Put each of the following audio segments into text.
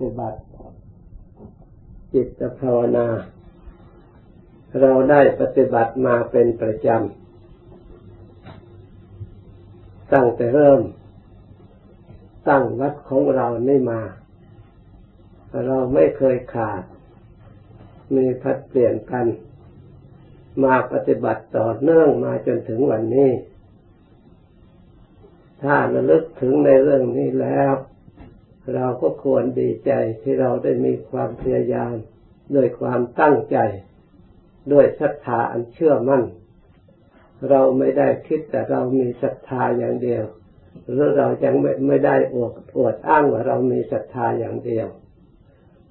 ฏิบัติ จิตภาวนา เราได้ปฏิบัติมาเป็นประจำ ตั้งแต่เริ่ม ตั้งวัดของเรานี่มา เราไม่เคยขาด มีพัดเปลี่ยนกัน มาปฏิบัติต่อเนื่องมาจนถึงวันนี้ ถ้าระลึกถึงในเรื่องนี้แล้ว เราก็ควรดีใจที่เราได้มีความพยายามโดยความตั้งใจด้วยศรัทธาอันเชื่อมั่น เราไม่ได้คิดแต่เรามีศรัทธาอย่างเดียว หรือเรายังไม่ไม่ได้อวดอวดอ้างว่าเรามีศรัทธาอย่างเดียว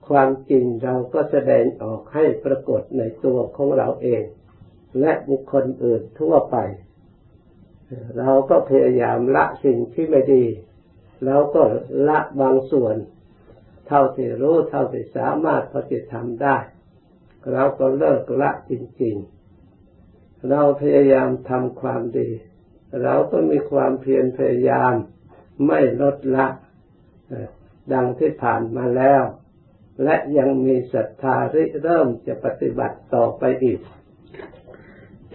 ความจริงเราก็แสดงออกให้ปรากฏในตัวของเราเอง และบุคคลอื่นทั่วไป เราก็พยายามละสิ่งที่ไม่ดี แล้วก็ละบางส่วน เท่าที่รู้เท่าที่สามารถพอจะทำได้เราก็เลิกละจริง ๆ เราพยายามทำความดี เราก็มีความเพียรพยายามไม่ลดละดังที่ผ่านมาแล้ว และยังมีศรัทธาริเริ่มจะปฏิบัติต่อไปอีก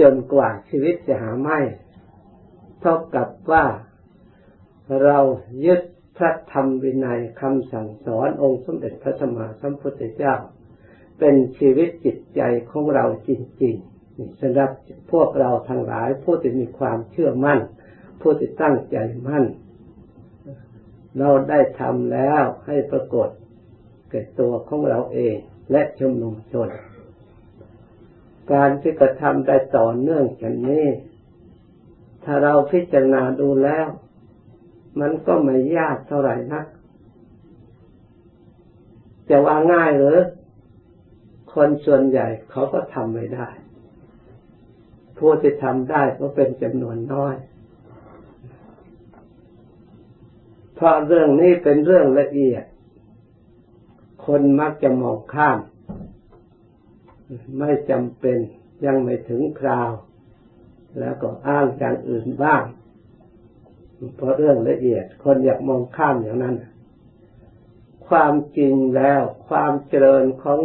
จนกว่าชีวิตจะหาไม่ เท่ากับว่า เรายึดพระธรรมวินัยคำสั่งสอนองค์สมเด็จพระสัมมาสัมพุทธเจ้า เป็นชีวิตจิตใจของเราจริงๆสำหรับพวกเราทั้งหลายผู้ที่มีความเชื่อมั่น ผู้ที่ตั้งใจมั่น เราได้ทำแล้วให้ปรากฏเกิดตัวของเราเองและชุมนุมชน การที่กระทำได้ต่อเนื่องกันนี้ ถ้าเราพิจารณาดูแล้ว มันก็ไม่ยากเท่าไหร่นักจะว่าง่ายหรือ คนส่วนใหญ่เขาก็ทำไม่ได้ ผู้ที่ทำได้ก็เป็นจำนวนน้อยเพราะเรื่องนี้เป็นเรื่องละเอียด คนมักจะมองข้าม ไม่จำเป็นยังไม่ถึงคราว แล้วก็อ้างอย่างอื่นบ้าง เพราะเรื่องละเอียด คนอยากมองข้ามอย่างนั้น ความจริงแล้วความเจริญของ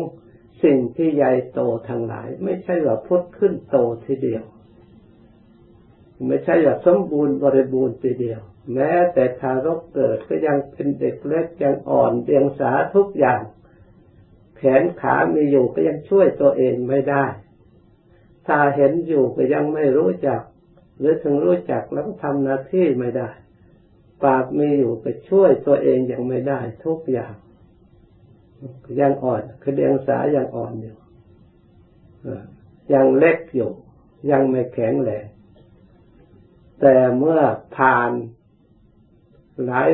สิ่งที่ใหญ่โตทั้งหลาย ไม่ใช่ว่าพุทธขึ้นโตทีเดียว ไม่ใช่ว่าสมบูรณ์บริบูรณ์ทีเดียว แม้แต่ทารกเกิดก็ยังเป็นเด็กเล็กยังอ่อนเดียงสาทุกอย่าง แขนขามีอยู่ก็ยังช่วยตัวเองไม่ได้ ถ้าเห็นอยู่ก็ยังไม่รู้จัก หรือถึงรู้จักแล้วทำหน้าที่ไม่ได้ ปากมีอยู่ไปช่วยตัวเองยังไม่ได้ทุกอย่าง ยังอ่อนคือเดียงสายังอ่อนอยู่ยังเล็กอยู่ ยังไม่แข็งแรงแต่เมื่อผ่านหลาย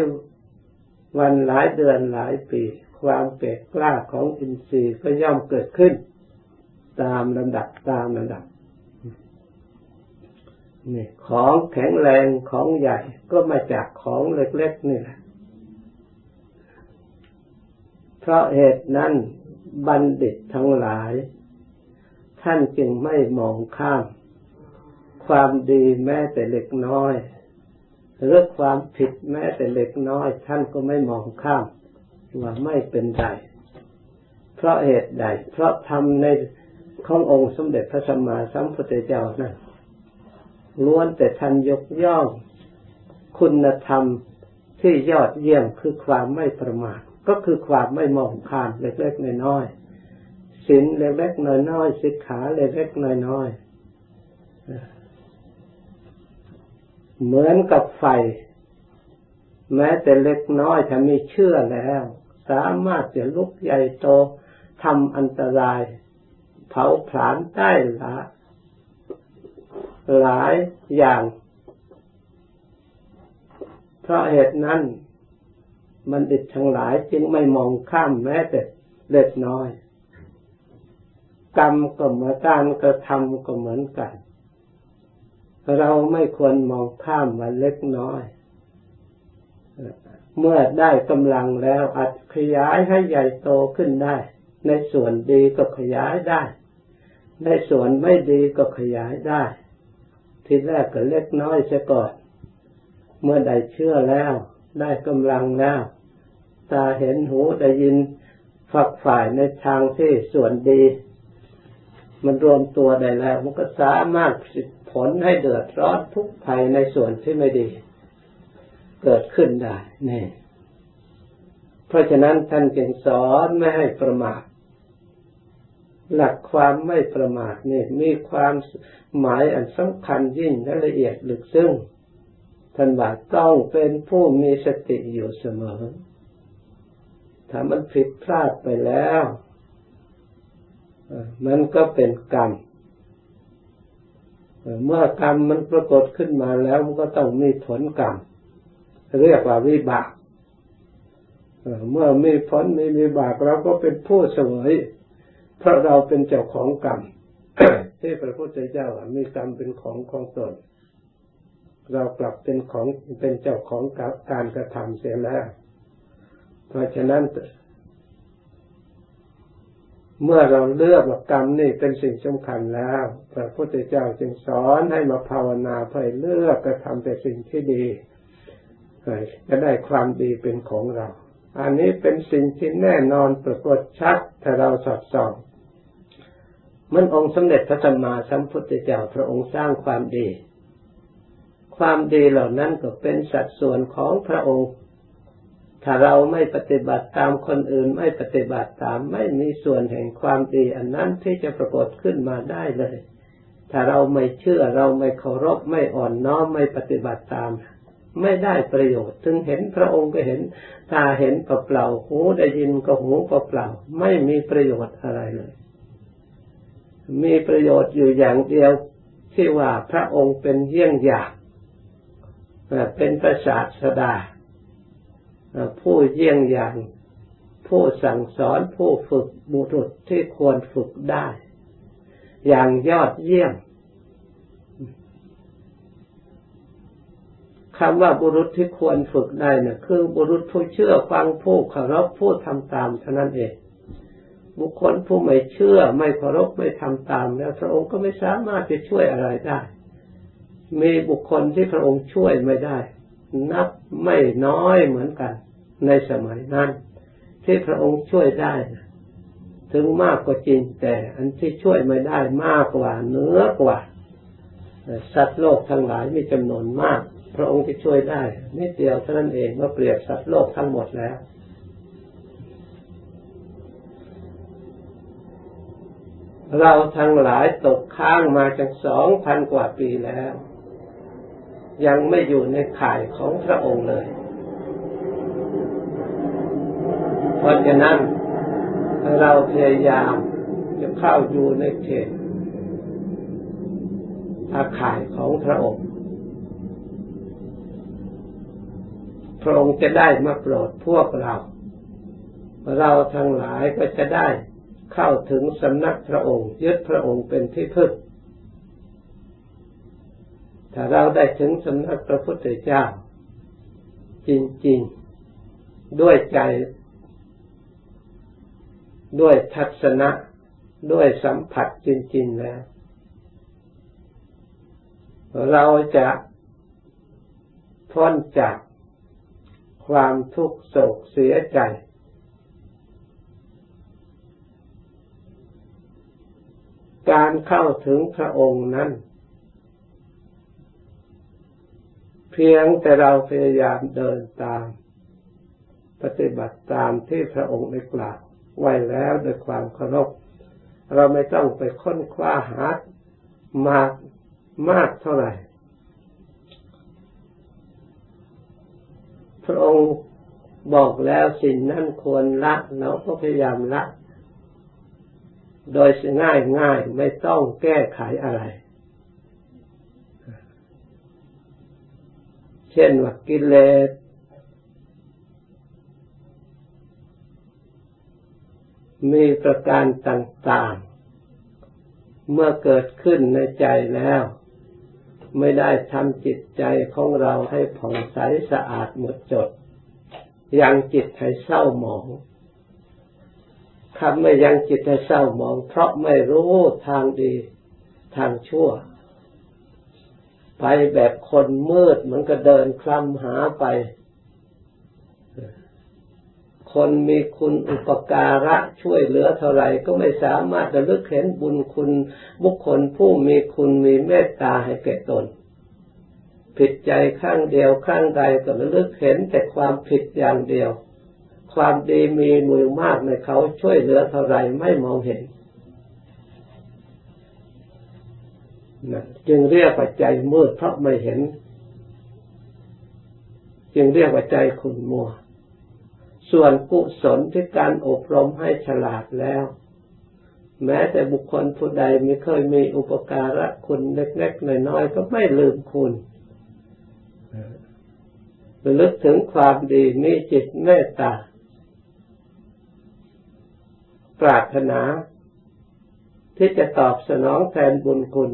วันหลายเดือนหลายปี ความเก่กล้าของอินทรีย์ก็ย่อมเกิดขึ้น ตามลำดับตามลำดับ นี่ของแข็งแรงของใหญ่ก็มาจากของเล็กๆนี่แหละ เพราะเหตุนั้นบัณฑิตทั้งหลาย ท่านจึงไม่มองข้าม ความดีแม้แต่เล็กน้อยหรือความผิดแม้แต่เล็กน้อย ท่านก็ไม่มองข้าม ว่าไม่เป็นไรเพราะเหตุใด เพราะทำในขององค์สมเด็จพระสัมมาสัมพุทธเจ้านั้น ล้วนแต่ท่านยกย่องคุณธรรมที่ยอดเยี่ยมคือความไม่ประมาทก็คือความไม่มองข้ามเล็กๆน้อยๆสินเล็กๆน้อยๆสิกขาเล็กๆน้อยๆเหมือนกับไฟ แม้แต่เล็กน้อยถ้ามีเชื่อแล้ว สามารถจะลุกใหญ่โตทำอันตราย เผาผลาญได้ละ หลายอย่าง เพราะเหตุนั้นมันดิดทั้งหลายจึงไม่มองข้ามแม้แต่เล็กน้อย กรรมก็เหมือนการกระทำก็เหมือนกัน เราไม่ควรมองข้ามว่าเล็กน้อย เมื่อได้กำลังแล้วอาจขยายให้ใหญ่โตขึ้นได้ ในส่วนดีก็ขยายได้ ในส่วนไม่ดีก็ขยายได้ ทีแรกก็เล็กน้อยเสียก่อน เมื่อได้เชื่อแล้ว ได้กำลังแล้ว ตาเห็นหูได้ยินฝักฝ่ายในทางที่ส่วนดี มันรวมตัวได้แล้ว มันก็สามารถผลให้เดือดร้อนทุกภัยในส่วนที่ไม่ดี เกิดขึ้นได้นี่เพราะฉะนั้นท่านจึงสอนไม่ให้ประมาท หลักความไม่ประมาทนี่มีความหมายอันสำคัญยิ่งและละเอียดลึกซึ้งท่านบอกต้องเป็นผู้มีสติอยู่เสมอ ถ้ามันผิดพลาดไปแล้วมันก็เป็นกรรม เมื่อกรรมมันปรากฏขึ้นมาแล้วมันก็ต้องมีผลกรรม เรียกว่าวิบาก เมื่อมีผลมีวิบากเราก็เป็นผู้เสวย เพราะเราเป็นเจ้าของกรรมที่พระพุทธเจ้ามีกรรมเป็นของของตน เรากลับเป็นของเป็นเจ้าของการกระทำเสียแล้ว เพราะฉะนั้นเมื่อเราเลือกว่ากรรมนี่เป็นสิ่งสำคัญแล้ว พระพุทธเจ้าจึงสอนให้มาภาวนาเพื่อเลือกกระทำแต่สิ่งที่ดีจะได้ความดีเป็นของเรา อันนี้เป็นสิ่งที่แน่นอนปรากฏชัดถ้าเราสอดส่อง มันองค์สมเด็จพระสัมมาสัมพุทธเจ้าพระองค์สร้างความดี ความดีเหล่านั้นก็เป็นสัดส่วนของพระองค์ ถ้าเราไม่ปฏิบัติตามคนอื่นไม่ปฏิบัติตามไม่มีส่วนแห่งความดีอันนั้นที่จะปรากฏขึ้นมาได้เลย ถ้าเราไม่เชื่อเราไม่เคารพไม่อ่อนน้อมไม่ปฏิบัติตามไม่ได้ประโยชน์ ถึงเห็นพระองค์ก็เห็น ตาเห็นเปล่าหูได้ยินก็หูเปล่าไม่มีประโยชน์อะไรเลย มีประโยชน์อยู่อย่างเดียวที่ว่าพระองค์เป็นเยี่ยงอย่างเป็นประสาทสดาผู้เยี่ยงอย่าง ผู้สั่งสอนผู้ฝึกบุรุษที่ควรฝึกได้ อย่างยอดเยี่ยมคำว่าบุรุษที่ควรฝึกได้นะ่ะคือบุรุษผู้เชื่อฟังผู้เคารพผู้ทำตามเท่านั้นเอง บุคคลผู้ไม่เชื่อไม่เคารพไม่ทำตาม แล้วพระองค์ก็ไม่สามารถจะช่วยอะไรได้ มีบุคคลที่พระองค์ช่วยไม่ได้ นับไม่น้อยเหมือนกัน ในสมัยนั้น ที่พระองค์ช่วยได้ ถึงมากกว่าจริงแต่อันที่ช่วยไม่ได้มากกว่าเนื้อกว่า สัตว์โลกทั้งหลายมีจำนวนมาก พระองค์ที่ช่วยได้นิดเดียวเท่านั้นเองเมื่อเปรียบสัตว์โลกทั้งหมดแล้ว เราทั้งหลายตกค้างมาจากสองพันกว่าปีแล้ว ยังไม่อยู่ในข่ายของพระองค์เลย เพราะฉะนั้นเราพยายามจะเข้าอยู่ในเขตอาข่ายของพระองค์ พระองค์จะได้มาโปรดพวกเรา เราทั้งหลายก็จะได้ เข้าถึงสำนักพระองค์ ยึดพระองค์เป็นที่พึ่งถ้าเราได้ถึงสำนักพระพุทธเจ้า จริง ๆ ด้วยใจ ด้วยทัศนะ ด้วยสัมผัสจริง ๆ แล้ว เราจะพ้นจากความทุกข์โศกเสียใจ การเข้าถึงพระองค์นั้น เพียงแต่เราพยายามเดินตาม ปฏิบัติตามที่พระองค์ได้กล่าวไว้แล้วด้วยความเคารพเราไม่ต้องไปค้นคว้าหามากมากเท่าไหร่ พระองค์บอกแล้วสิ่งนั้นควรละ เราก็พยายามละ โดยง่ายง่ายไม่ต้องแก้ไขอะไร เช่นว่ากิเลสมีประการต่างๆ เมื่อเกิดขึ้นในใจแล้ว ไม่ได้ทำจิตใจของเราให้ผ่องใสสะอาดหมดจด ยังจิตให้เศร้าหมอง ทำไม่ยังจิตให้เศร้าหมอง เพราะไม่รู้ทางดีทางชั่ว ไปแบบคนมืดมันก็เดินคลำหาไป คนมีคุณอุปการะช่วยเหลือเท่าไรก็ไม่สามารถระลึกเห็นบุญคุณบุคคลผู้มีคุณมีเมตตาให้แก่ตนผิดใจข้างเดียวข้างใดก็ระลึกเห็นแต่ความผิดอย่างเดียว ความดีมีมือมากในเขาช่วยเหลือเท่าไรไม่มองเห็นนะจึงเรียกว่าใจมืดเพราะไม่เห็น จึงเรียกว่าใจขุ่นมัว ส่วนกุศลที่การอบรมให้ฉลาดแล้ว แม้แต่บุคคลผู้ใดไม่เคยมีอุปการะคุณเล็กๆน้อยๆก็ไม่ลืมคุณระลึกถึงความดีมีจิตเมตตา ปรารถนา ที่จะตอบสนองแทนบุญคุณ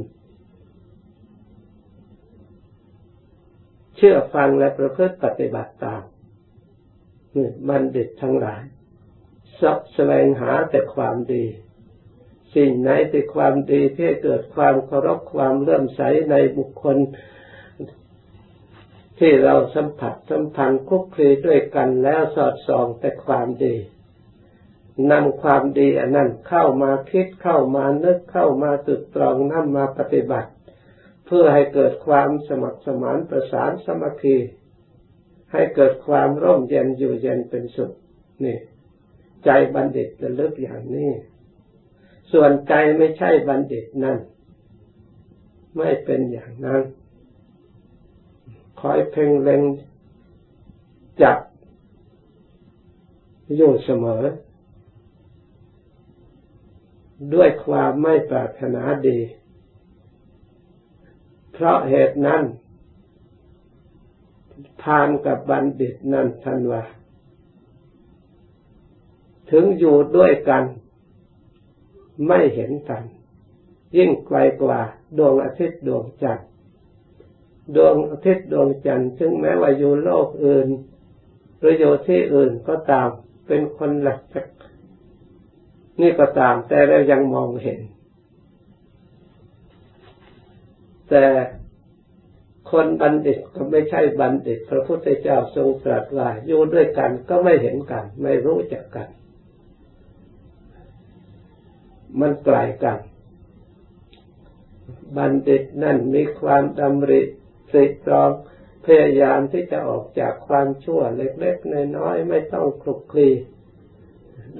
เชื่อฟังและประพฤติปฏิบัติตามบัณฑิตทั้งหลายสอบแสวงหาแต่ความดี สิ่งไหนที่ความดีที่เกิดความเคารพความเลื่อมใสในบุคคล ที่เราสัมผัสสัมพันธ์คุกคีด้วยกันแล้วสอดส่องแต่ความดี นำความดีอันนั้นเข้ามาคิดเข้ามานึกเข้ามาตึกตรองนำมาปฏิบัติ เพื่อให้เกิดความสมัครสมานประสานสมัคคีให้เกิดความร่มเย็นอยู่เย็นเป็นสุขนี่ ใจบัณฑิตจะลึกอย่างนี้ ส่วนใจไม่ใช่บัณฑิตนั่น ไม่เป็นอย่างนั้น คอยเพ่งเล็งจับอยู่เสมอ ด้วยความไม่ปรารถนาดี เพราะเหตุนั้นพานกับบัณฑิตนั้นทันว่า ถึงอยู่ด้วยกัน ไม่เห็นกัน ยิ่งไกลกว่าดวงอาทิตย์ดวงจันทร์ดวงอาทิตย์ดวงจันทร์ซึ่งแม้ว่าอยู่โลกอื่นหรืออยู่ที่อื่นก็ตามเป็นคนหลัก นี่ก็ตามแต่เรายังมองเห็น แต่คนบัณฑิตก็ไม่ใช่บัณฑิต พระพุทธเจ้าทรงตรัสว่าอยู่ด้วยกันก็ไม่เห็นกัน ไม่รู้จักกัน มันไกลกัน บัณฑิตนั่นมีความดำริสิตรองพยายามที่จะออกจากความชั่วเล็กๆน้อยๆไม่ต้องคลุกคลี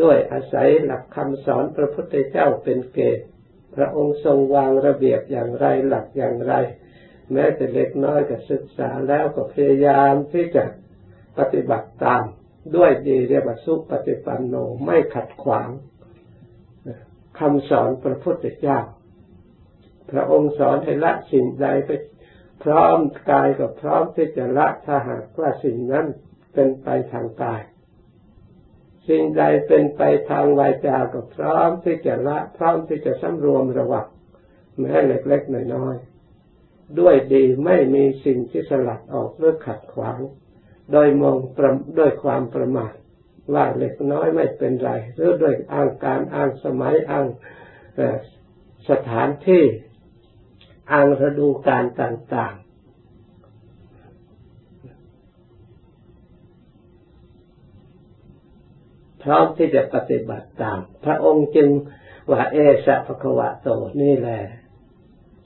ด้วยอาศัยหลักคำสอนพระพุทธเจ้าเป็นเกณฑ์ พระองค์ทรงวางระเบียบอย่างไรหลักอย่างไร แม้แต่เล็กน้อยก็ศึกษาแล้วก็พยายามที่จะปฏิบัติตาม ด้วยดีเรียกว่าสุปฏิปันโนไม่ขัดขวางคำสอนพระพุทธเจ้า พระองค์สอนให้ละสิ่งใดไปพร้อมกายก็พร้อมที่จะละถ้าหากว่าสิ่งนั้นเป็นไปทางกาย สิ่งใดเป็นไปทางวาจาก็พร้อมที่จะละพร้อมที่จะสำรวมระวังแม้เล็กๆน้อยๆด้วยดีไม่มีสิ่งที่สลัดออกหรือขัดขวาง โดยมองด้วยความประมาทว่าเล็กน้อยไม่เป็นไร หรือด้วยอ้างการอ้างสมัยอ้างสถานที่อ้างฤดูการต่าง ร้อมที่จะปฏิบัติตาม พระองค์จึงว่าเอสะภควะโตนี่แหละ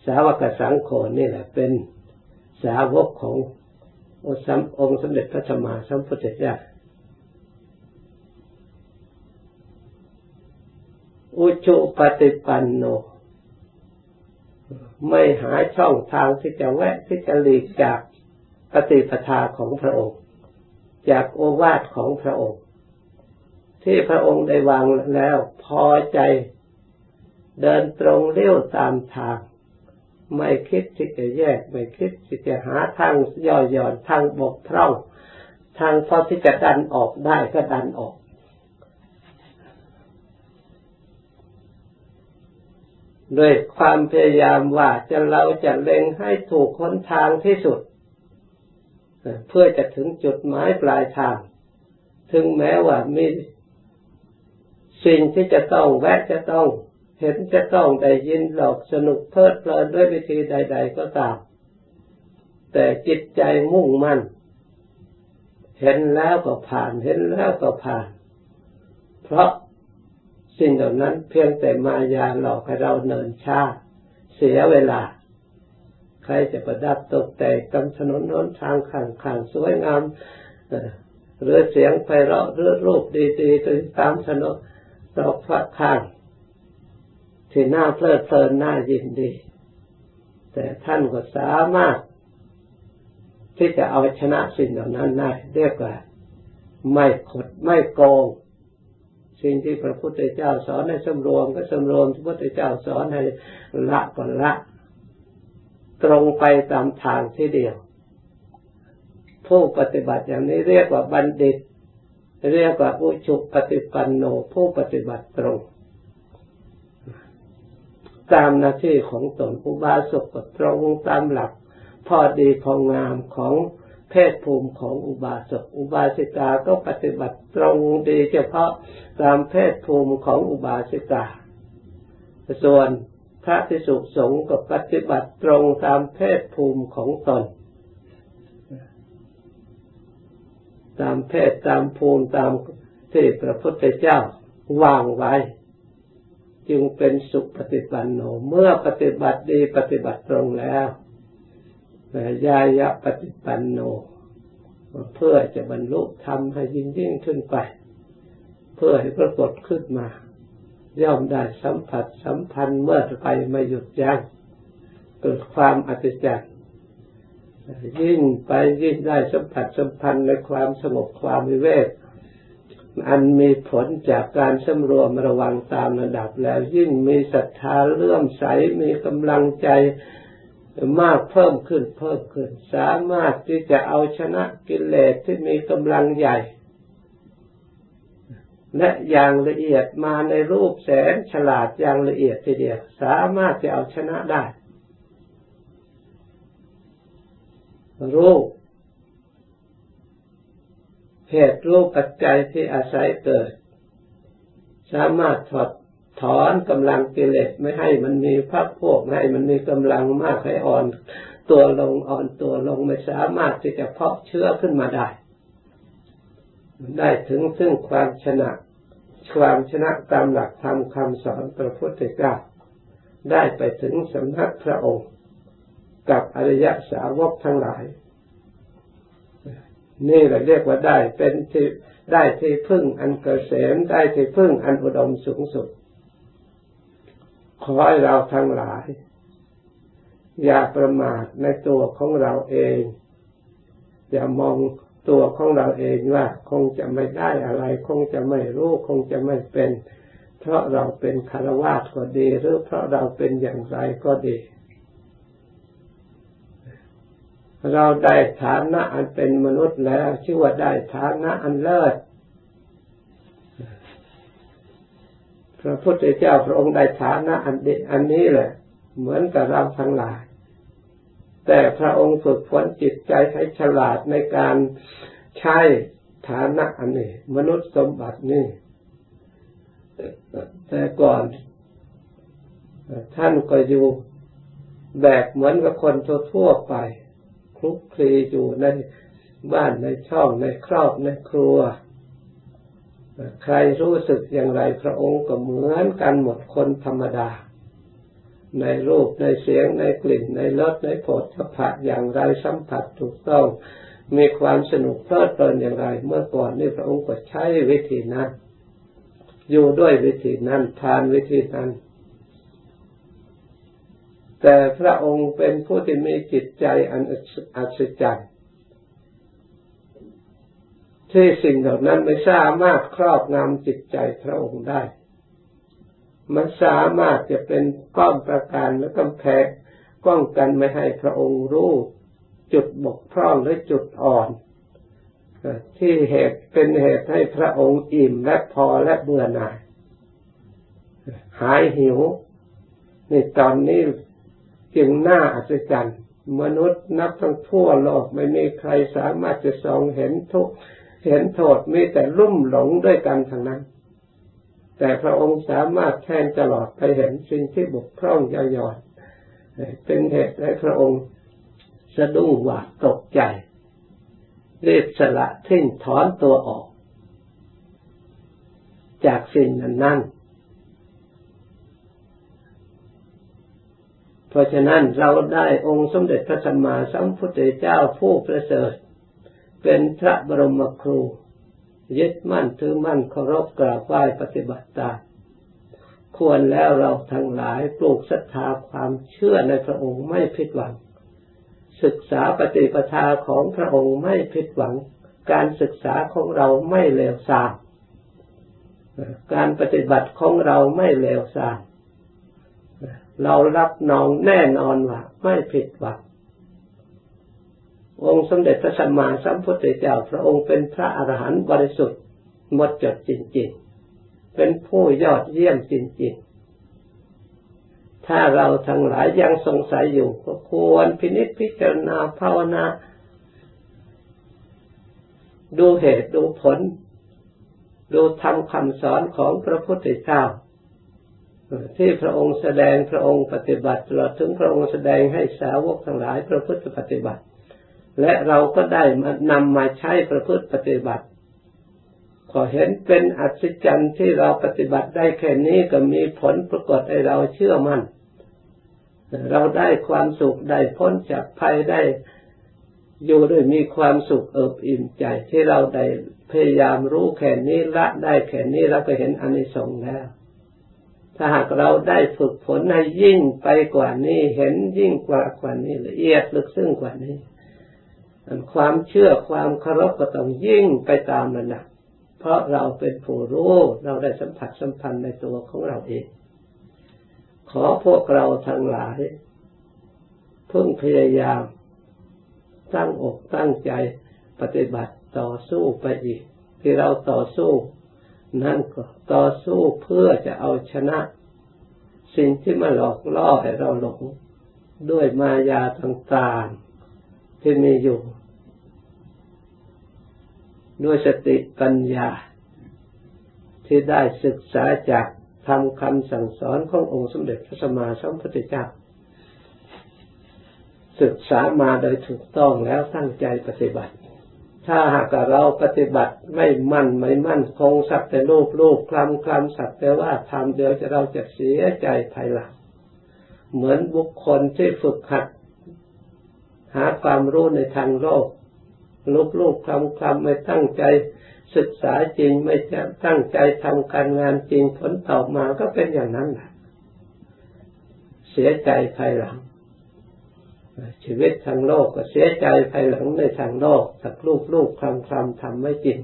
สาวกสังโฆนี่แหละ เป็นสาวกขององค์สมเด็จพระสัมมาสัมพุทธเจ้าอุชุปฏิปันโน ไม่หาช่องทางที่จะแวะที่จะหลีกจากปฏิปทาของพระองค์ จากโอวาทของพระองค์ ที่พระองค์ได้วางแล้วพอใจ เดินตรงเลี้ยวตามทาง ไม่คิดที่จะแยก ไม่คิดที่จะหาทางย่อหย่อนทางบกพร่อง ทางพอที่จะดันออกได้ก็ดันออกด้วยความพยายามว่าจะเราจะเล็งให้ถูกคนทางที่สุด เพื่อจะถึงจุดหมายปลายทาง ถึงแม้ว่ามี สิ่งที่จะต้องแวะจะต้องเห็นจะต้องได้ยินหลอกสนุกเพลิดเพลินด้วยวิธีใด ๆ ก็ตาม แต่จิตใจมุ่งมั่น เห็นแล้วก็ผ่านเห็นแล้วก็ผ่าน เพราะสิ่งเหล่านั้นเพียงแต่มายาหลอกให้เราเนินชาเสียเวลา ใครจะประดับตกแต่งตามถนนน้นทางข้างข้างสวยงามหรือเสียงไพเราะหรือรูปดีๆตามถนน ดอกฟ้าข้างที่น่าเพลิดเพลินน่ายินดี แต่ท่านก็สามารถ ที่จะเอาชนะสิ่งเหล่านั้นได้เรียกว่าไม่ขดไม่โกง สิ่งที่พระพุทธเจ้าสอนให้สำรวมก็สำรวมพระพุทธเจ้าสอนให้ละก็ละ ตรงไปตามทางที่เดียว ผู้ปฏิบัติอย่างนี้เรียกว่าบัณฑิต เรียกว่าอุชุปฏิปันโนผู้ปฏิบัติตรงตามหน้าที่ของตนอุบาสกก็ตรงตามหลัก พอดีพองามของเพศภูมิของอุบาสก อุบาสิกาก็ปฏิบัติตรงดีเฉพาะตามเพศภูมิของอุบาสิกา ส่วนพระภิกษุสงฆ์ก็ปฏิบัติตรงตามเพศภูมิของตน ตามเพศตามภูมิตามที่พระพุทธเจ้าวางไว้ จึงเป็นสุปฏิปันโนเมื่อปฏิบัติดีปฏิบัติตรงแล้วยายะปฏิปันโน เพื่อจะบรรลุธรรมให้ยิ่งยิ่งขึ้นไป เพื่อให้ปรากฏขึ้นมา ย่อมได้สัมผัสสัมพันธ์เมื่อไปไม่หยุดยัง้งเกิดความอัศจรรย์ ยิ่งไปยิ่งได้สัมผัสสัมพันธ์ในความสงบความวิเวกอันมีผลจากการสำรวมระวังตามระดับแล้ว ยิ่งมีศรัทธาเลื่อมใสมีกำลังใจมากเพิ่มขึ้นเพิ่มขึ้น สามารถที่จะเอาชนะกิเลสที่มีกำลังใหญ่ และอย่างละเอียดมาในรูปแสนฉลาดอย่างละเอียดทีเดียว สามารถจะเอาชนะได้ รูปเหตุรูปปัจจัยที่อาศัยเกิด สามารถถอดถอนกำลังกิเลสไม่ให้มันมีพักพวกให้มันมีกำลังมากให้อ่อน ตัวลงอ่อนตัวลงไม่สามารถที่จะเพาะเชื้อขึ้นมาได้ ได้ถึงซึ่งความชนะ ความชนะตามหลักธรรมคำสอนพระพุทธเจ้าได้ไปถึงสำนักพระองค์ กับอริยสาวกทั้งหลาย นี่เราเรียกว่าได้เป็นที่ได้ที่พึ่งอันเกษมได้ที่พึ่งอันอุดมสูงสุด ขอให้เราทั้งหลาย อย่าประมาทในตัวของเราเอง อย่ามองตัวของเราเองว่า คงจะไม่ได้อะไร คงจะไม่รู้ คงจะไม่เป็น เพราะเราเป็นคารวะก็ดี หรือเพราะเราเป็นอย่างไรก็ดี เราได้ฐานะอันเป็นมนุษย์แล้ว ชื่อว่าได้ฐานะอันเลิศพระพุทธเจ้าพระองค์ได้ฐานะอันดีอันนี้แหละ เหมือนกับเราทั้งหลาย แต่พระองค์ฝึกฝนจิตใจให้ฉลาดในการใช้ฐานะอันนี้ มนุษย์สมบัตินี่แต่ก่อน ท่านก็อยู่แบบเหมือนกับคนทั่วไป ลุกคลีอยู่ในบ้านในช่องในครอบในครัว ใครรู้สึกอย่างไรพระองค์ก็เหมือนกันหมดคนธรรมดา ในรูปในเสียงในกลิ่นในรสในโผฏฐัพพะอย่างไรสัมผัสถูกต้องมีความสนุกเพลิดเพลินอย่างไร เมื่อก่อนนี่พระองค์ก็ใช้วิธีนั้น อยู่ด้วยวิธีนั้นทานวิธีนั้น แต่พระองค์เป็นผู้ที่มีจิตใจอันอัศจรรย์ที่สิ่งเหล่านั้นไม่สามารถครอบงำจิตใจพระองค์ได้ มันสามารถจะเป็นก้อมประการและกำแพงป้องกันไม่ให้พระองค์รู้ จุดบกพร่องและจุดอ่อน ที่เหตุเป็นเหตุให้พระองค์อิ่มและพอและเบื่อหน่าย หายหิวในตอนนี้ จึงน่าอัศจรรย์มนุษย์นับทั้งทั่วโลกไม่มีใครสามารถจะส่องเห็นทุกเห็นโทษมีแต่ลุ่มหลงด้วยกันทั้งนั้น แต่พระองค์สามารถแทนตลอดไปเห็นสิ่งที่บกพร่องยาหย่อยๆเป็นเหตุให้พระองค์สะดุ้งหวาดตกใจรีบสละทิ้งถอนตัวออก จากสิ่งนั้นนั่น เพราะฉะนั้นเราได้องค์สมเด็จพระสัมมาสัมพุทธเจ้าผู้ประเสริฐ เป็นพระบรมครู ยึดมั่นถือมั่นเคารพกราบไหว้ปฏิบัติตามควรแล้วเราทั้งหลายปลูกศรัทธาความเชื่อในพระองค์ไม่ผิดหวัง ศึกษาปฏิปทาของพระองค์ไม่ผิดหวัง การศึกษาของเราไม่เลวทรามการปฏิบัติของเราไม่เลวทราม เรารับนองแน่นอนว่าไม่ผิดหวังองค์สมเด็จพระสัมมาสัมพุทธเจ้าพระองค์เป็นพระอรหันต์บริสุทธิ์หมดจดจริงๆ เป็นผู้ยอดเยี่ยมจริงๆ ถ้าเราทั้งหลายยังสงสัยอยู่ก็ควรพินิจพิจารณาภาวนา ดูเหตุดูผล ดูธรรมคำสอนของพระพุทธเจ้า ที่พระองค์แสดงพระองค์ปฏิบัติตลอดถึงพระองค์แสดงให้สาวกทั้งหลายประพฤติปฏิบัติ และเราก็ได้มานำมาใช้ประพฤติปฏิบัติขอเห็นเป็นอัศจรรย์ที่เราปฏิบัติได้แค่นี้ก็มีผลปรากฏให้เราเชื่อมัน่น เราได้ความสุขได้พ้นจากภัยได้อยู่ด้วยมีความสุขเอิบอิ่มใจที่เราได้พยายามรู้แค่นี้ละได้แค่นี้เราก็เห็นอนิสงส์แล้ว ถ้าหากเราได้ฝึกฝนให้ยิ่งไปกว่านี้ เห็นยิ่งกว่ากว่านี้ละเอียดลึกซึ้งกว่านี้ความเชื่อความเคารพก็ต้องยิ่งไปตามระดับเพราะเราเป็นผู้รู้เราได้สัมผัสสัมพันธ์ในตัวของเราเอง ขอพวกเราทั้งหลายพึ่งพยายาม ตั้งอกตั้งใจปฏิบัติต่อสู้ไปอีก ที่เราต่อสู้ นั่นก็ต่อสู้เพื่อจะเอาชนะ สิ่งที่มาหลอกล่อให้เราหลง ด้วยมายาต่างๆที่มีอยู่ ด้วยสติปัญญา ที่ได้ศึกษาจากทำคำสั่งสอนขององค์สมเด็จพระสัมมาสัมพุทธเจ้า ศึกษามาโดยถูกต้องแล้วตั้งใจปฏิบัติ ถ้าหากเราปฏิบัติไม่มั่นไม่มั่นคงสักแต่รูปรูปคลำคลำสักแต่ว่าทำเดียวจะเราจะเสียใจภายหลัง เหมือนบุคคลที่ฝึกหัด หาความรู้ในทางโลกลูกลูกคลำคลำไม่ตั้งใจศึกษาจริงไม่ตั้งใจทำการงานจริงผลตอบมาก็เป็นอย่างนั้นแหละเสียใจภายหลัง ชีวิตทางโลกก็เสียใจภายหลังในทางโลกสักลูกลูกคลำคลำทำไม่จริง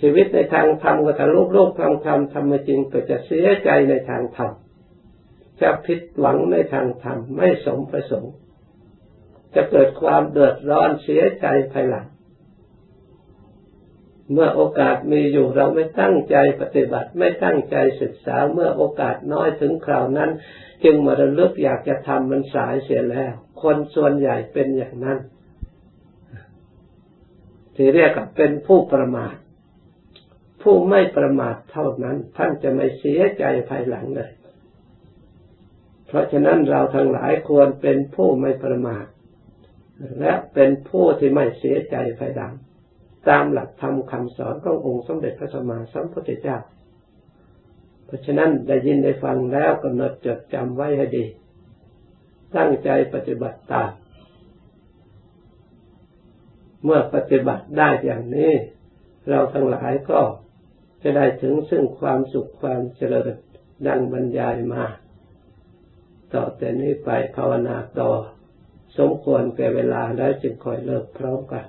ชีวิตในทางธรรมก็ถ้าลูกลูกคลำคลำทำไม่จริงก็จะเสียใจในทางธรรมจะผิดหวังในทางธรรมไม่สมประสงค์ จะเกิดความเดือดร้อนเสียใจภายหลัง เมื่อโอกาสมีอยู่เราไม่ตั้งใจปฏิบัติ ไม่ตั้งใจศึกษาเมื่อโอกาสน้อยถึงคราวนั้น จึงมาระลึกอยากจะทำมันสายเสียแล้ว คนส่วนใหญ่เป็นอย่างนั้นที่เรียกว่าเป็นผู้ประมาท ผู้ไม่ประมาทเท่านั้น ท่านจะไม่เสียใจภายหลังเลย เพราะฉะนั้นเราทั้งหลายควรเป็นผู้ไม่ประมาท และเป็นผู้ที่ไม่เสียใจภายหลัง ตามหลักธรรมคำสอนขององค์สมเด็จพระสัมมาสัมพุทธเจ้า เพราะฉะนั้นได้ยินได้ฟังแล้วกำหนดจดจำไว้ให้ดี ตั้งใจปฏิบัติตาม เมื่อปฏิบัติได้อย่างนี้ เราทั้งหลายก็จะได้ถึงซึ่งความสุขความเจริญดังบรรยายมา ต่อแต่นี้ไปภาวนาต่อ สมควรแก่เวลาแล้วจึงคอยเลิกพร้อมกัน